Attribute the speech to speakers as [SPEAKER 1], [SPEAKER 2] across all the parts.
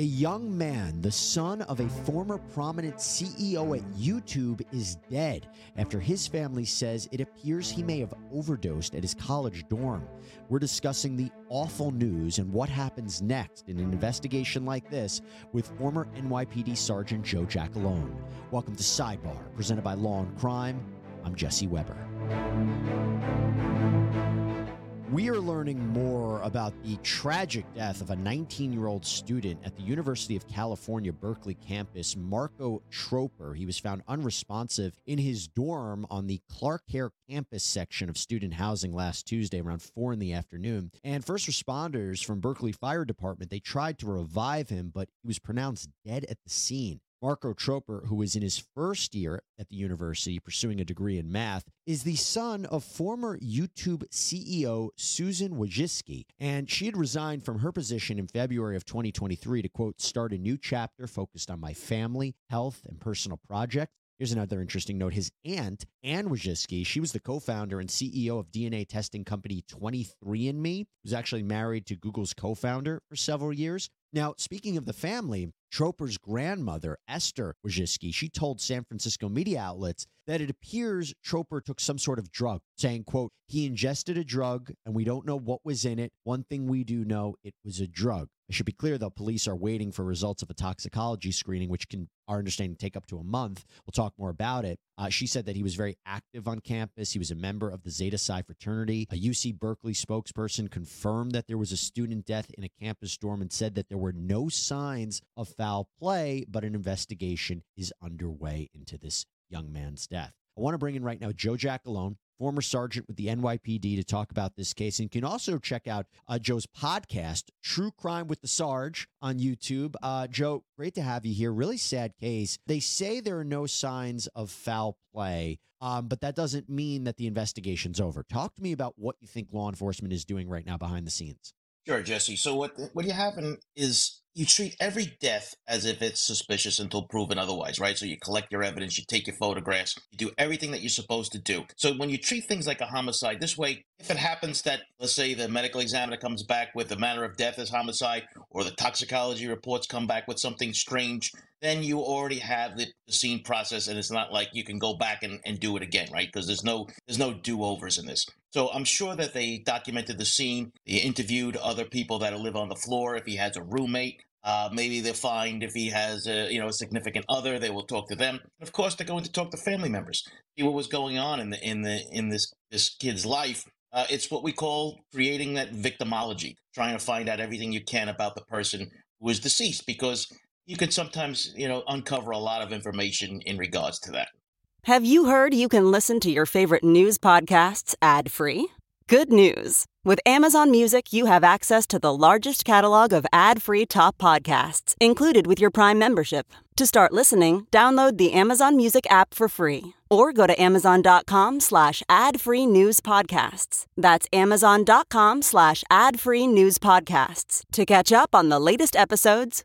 [SPEAKER 1] A young man, the son of a former prominent CEO at YouTube, is dead after his family says it appears he may have overdosed at his college dorm. We're discussing the awful news and what happens next in an investigation like this with former NYPD Sergeant Joe Giacalone. Welcome to Sidebar, presented by Law and Crime. I'm Jesse Weber. We are learning more about the tragic death of a 19 year old student at the University of California, Berkeley campus, Marco Troper. He was found unresponsive in his dorm on the Clark Kerr campus section of student housing last Tuesday around 4 in the afternoon. And first responders from Berkeley Fire Department, they tried to revive him, but he was pronounced dead at the scene. Marco Troper, who is in his first year at the university pursuing a degree in math, is the son of former YouTube CEO Susan Wojcicki. And she had resigned from her position in February of 2023 to, quote, start a new chapter focused on my family, health, and personal projects. Here's another interesting note. His aunt, Anne Wojcicki, she was the co-founder and CEO of DNA testing company 23andMe, was actually married to Google's co-founder for several years. Now, speaking of the family, Troper's grandmother, Esther Wojcicki, she told San Francisco media outlets that it appears Troper took some sort of drug, saying, quote, he ingested a drug and we don't know what was in it. One thing we do know, it was a drug. It should be clear, though, police are waiting for results of a toxicology screening, which can, our understanding, take up to a month. We'll talk more about it. Uh, she said that he was very active on campus. He was a member of the Zeta Psi fraternity. A UC Berkeley spokesperson confirmed that there was a student death in a campus dorm and said that there were no signs of foul play, but an investigation is underway into this young man's death. I want to bring in right now Joe Giacalone, former sergeant with the NYPD, to talk about this case. And you can also check out uh, Joe's podcast, True Crime with the Sarge, on YouTube. Uh, Joe, great to have you here. Really sad case. They say there are no signs of foul play, um, but that doesn't mean that the investigation's over. Talk to me about what you think law enforcement is doing right now behind the scenes.
[SPEAKER 2] Sure, Jesse. So what what you happen is you treat every death as if it's suspicious until proven otherwise, right? So you collect your evidence, you take your photographs, you do everything that you're supposed to do. So when you treat things like a homicide this way, if it happens that, let's say, the medical examiner comes back with the manner of death as homicide, or the toxicology reports come back with something strange, then you already have the, scene process, and it's not like you can go back and, and do it again, right? Because there's no there's no do overs in this. So I'm sure that they documented the scene. They interviewed other people that live on the floor. If he has a roommate, uh, maybe they'll find if he has a you know a significant other, they will talk to them. Of course, they're going to talk to family members, see what was going on in the in the in this this kid's life. Uh, it's what we call creating that victimology, trying to find out everything you can about the person who is deceased, because you can sometimes you know uncover a lot of information in regards to that.
[SPEAKER 3] Have you heard you can listen to your favorite news podcasts ad free? Good news. With Amazon Music, you have access to the largest catalog of ad free top podcasts included with your Prime membership. To start listening, download the Amazon Music app for free or go to amazon.com slash ad free news podcasts. That's amazon.com slash ad free news podcasts to catch up on the latest episodes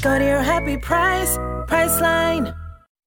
[SPEAKER 4] Go to your happy price, Priceline.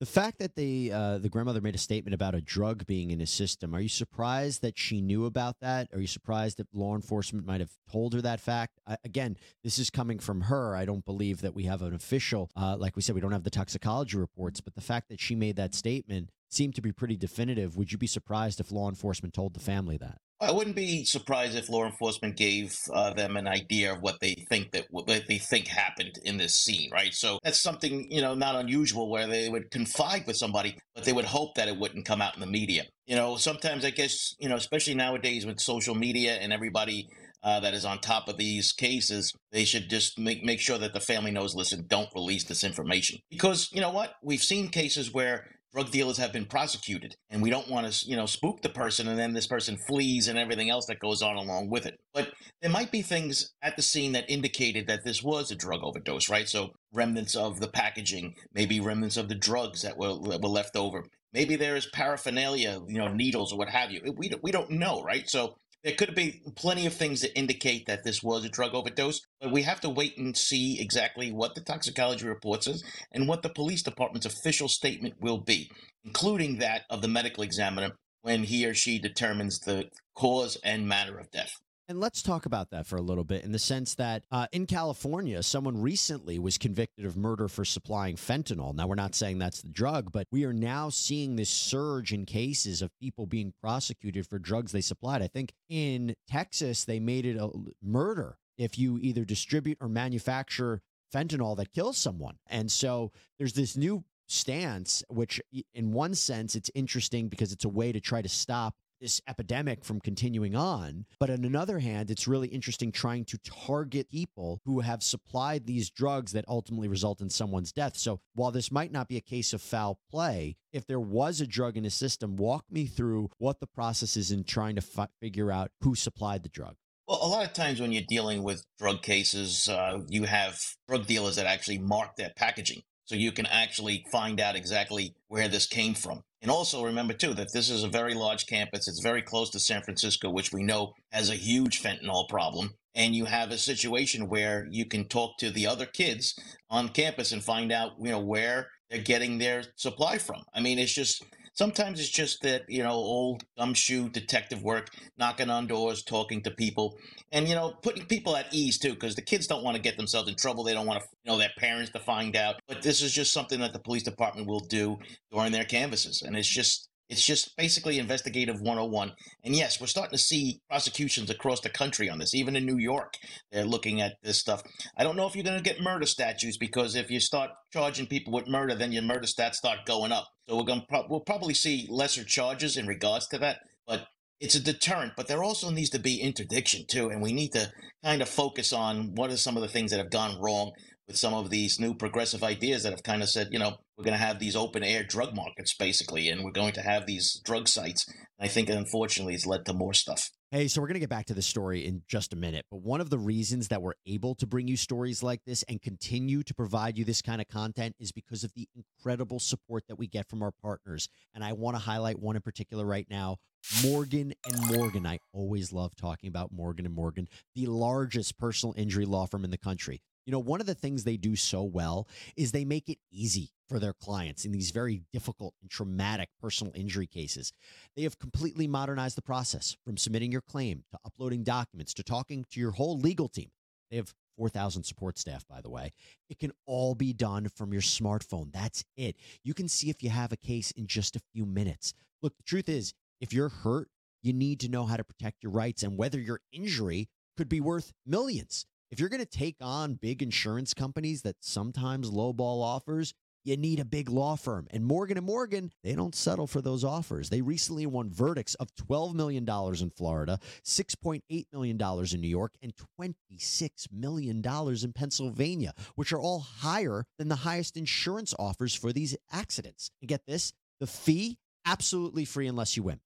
[SPEAKER 1] The fact that the uh, the grandmother made a statement about a drug being in his system, are you surprised that she knew about that? Are you surprised that law enforcement might have told her that fact? I, again, this is coming from her. I don't believe that we have an official, uh, like we said, we don't have the toxicology reports, but the fact that she made that statement seemed to be pretty definitive. Would you be surprised if law enforcement told the family that?
[SPEAKER 2] I wouldn't be surprised if law enforcement gave uh, them an idea of what they think that what they think happened in this scene, right? So that's something you know not unusual where they would confide with somebody, but they would hope that it wouldn't come out in the media. You know, sometimes I guess you know, especially nowadays with social media and everybody uh, that is on top of these cases, they should just make make sure that the family knows. Listen, don't release this information because you know what? We've seen cases where drug dealers have been prosecuted and we don't want to you know spook the person and then this person flees and everything else that goes on along with it. But there might be things at the scene that indicated that this was a drug overdose right? So remnants of the packaging maybe remnants of the drugs that were, were left over. Maybe there is paraphernalia you know needles or what have you. We, we don't know right? So there could be plenty of things that indicate that this was a drug overdose, but we have to wait and see exactly what the toxicology report says and what the police department's official statement will be, including that of the medical examiner when he or she determines the cause and manner of death.
[SPEAKER 1] And let's talk about that for a little bit in the sense that uh, in California, someone recently was convicted of murder for supplying fentanyl. Now, we're not saying that's the drug, but we are now seeing this surge in cases of people being prosecuted for drugs they supplied. I think in Texas, they made it a murder if you either distribute or manufacture fentanyl that kills someone. And so there's this new stance, which in one sense, it's interesting because it's a way to try to stop this epidemic from continuing on. But on another hand, it's really interesting trying to target people who have supplied these drugs that ultimately result in someone's death. So while this might not be a case of foul play, if there was a drug in a system, walk me through what the process is in trying to fi- figure out who supplied the drug.
[SPEAKER 2] Well, a lot of times when you're dealing with drug cases, uh, you have drug dealers that actually mark their packaging. So you can actually find out exactly where this came from. And also remember, too, that this is a very large campus. It's very close to San Francisco, which we know has a huge fentanyl problem. And you have a situation where you can talk to the other kids on campus and find out, you know, where they're getting their supply from. I mean, it's just Sometimes it's just that, you know, old gumshoe detective work, knocking on doors, talking to people, and, you know, putting people at ease too, because the kids don't want to get themselves in trouble. They don't want to, you know, their parents to find out. But this is just something that the police department will do during their canvases. And it's just, it's just basically investigative 101. And yes, we're starting to see prosecutions across the country on this. Even in New York, they're looking at this stuff. I don't know if you're going to get murder statutes because if you start charging people with murder, then your murder stats start going up. So we're going pro- we'll probably see lesser charges in regards to that. But it's a deterrent, but there also needs to be interdiction too. And we need to kind of focus on what are some of the things that have gone wrong with some of these new progressive ideas that have kind of said, you know, we're going to have these open air drug markets basically, and we're going to have these drug sites. I think unfortunately it's led to more stuff.
[SPEAKER 1] Hey, so we're going to get back to the story in just a minute. But one of the reasons that we're able to bring you stories like this and continue to provide you this kind of content is because of the incredible support that we get from our partners. And I want to highlight one in particular right now Morgan and Morgan. I always love talking about Morgan and Morgan, the largest personal injury law firm in the country. You know, one of the things they do so well is they make it easy for their clients in these very difficult and traumatic personal injury cases. They have completely modernized the process from submitting your claim to uploading documents to talking to your whole legal team. They have 4,000 support staff, by the way. It can all be done from your smartphone. That's it. You can see if you have a case in just a few minutes. Look, the truth is, if you're hurt, you need to know how to protect your rights and whether your injury could be worth millions. If you're going to take on big insurance companies that sometimes lowball offers, you need a big law firm. And Morgan and Morgan, they don't settle for those offers. They recently won verdicts of $12 million in Florida, $6.8 million in New York, and $26 million in Pennsylvania, which are all higher than the highest insurance offers for these accidents. And get this, the fee absolutely free unless you win.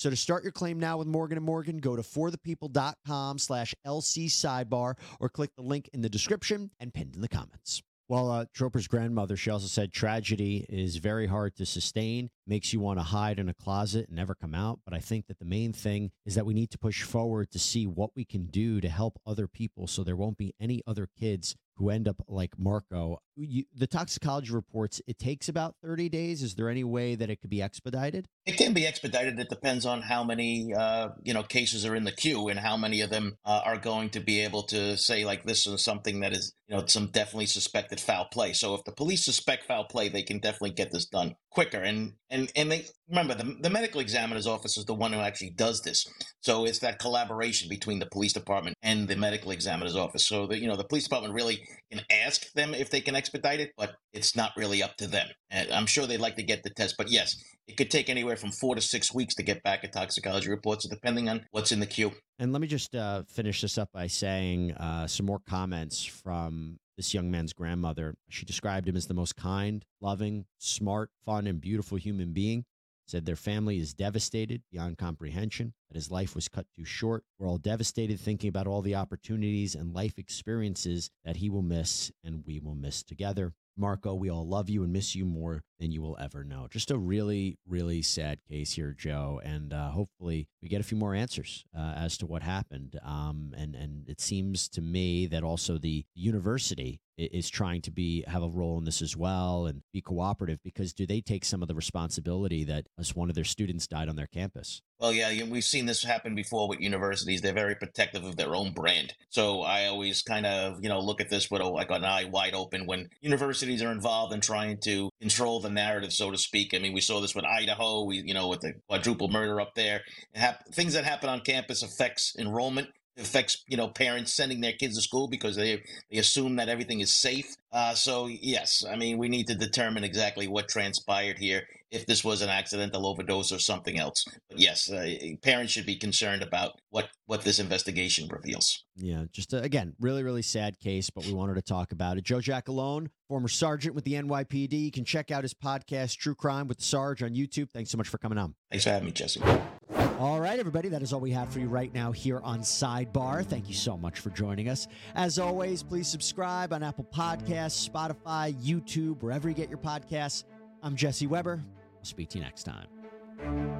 [SPEAKER 1] So to start your claim now with Morgan & Morgan, go to forthepeople.com slash LC sidebar or click the link in the description and pinned in the comments. Well, uh, Troper's grandmother, she also said tragedy is very hard to sustain, makes you want to hide in a closet and never come out. But I think that the main thing is that we need to push forward to see what we can do to help other people so there won't be any other kids who end up like Marco. You, the toxicology reports, it takes about 30 days. Is there any way that it could be expedited?
[SPEAKER 2] It can be expedited. It depends on how many, uh, you know, cases are in the queue and how many of them uh, are going to be able to say like this is something that is, you know, some definitely suspected foul play. So if the police suspect foul play, they can definitely get this done quicker. And and and they remember the the medical examiner's office is the one who actually does this. So it's that collaboration between the police department and the medical examiner's office. So that you know the police department really can ask them if they can expedite but it's not really up to them. And I'm sure they'd like to get the test, but yes, it could take anywhere from four to six weeks to get back a toxicology report, so depending on what's in the queue.
[SPEAKER 1] And let me just uh, finish this up by saying uh, some more comments from this young man's grandmother. She described him as the most kind, loving, smart, fun, and beautiful human being. Said their family is devastated beyond comprehension, that his life was cut too short. We're all devastated thinking about all the opportunities and life experiences that he will miss and we will miss together. Marco, we all love you and miss you more than you will ever know. Just a really, really sad case here, Joe. And uh, hopefully we get a few more answers uh, as to what happened. Um, and, and it seems to me that also the university is trying to be have a role in this as well and be cooperative because do they take some of the responsibility that as one of their students died on their campus
[SPEAKER 2] well yeah we've seen this happen before with universities they're very protective of their own brand so i always kind of you know look at this with a, like an eye wide open when universities are involved in trying to control the narrative so to speak i mean we saw this with idaho we you know with the quadruple murder up there things that happen on campus affects enrollment affects you know parents sending their kids to school because they they assume that everything is safe. Uh, so yes, I mean we need to determine exactly what transpired here. If this was an accidental overdose or something else, but yes, uh, parents should be concerned about what what this investigation reveals.
[SPEAKER 1] Yeah, just uh, again, really really sad case, but we wanted to talk about it. Joe Giacalone, former sergeant with the NYPD, you can check out his podcast True Crime with the Sarge on YouTube. Thanks so much for coming on.
[SPEAKER 2] Thanks for having me, Jesse.
[SPEAKER 1] All right, everybody, that is all we have for you right now here on Sidebar. Thank you so much for joining us. As always, please subscribe on Apple Podcasts, Spotify, YouTube, wherever you get your podcasts. I'm Jesse Weber. I'll speak to you next time.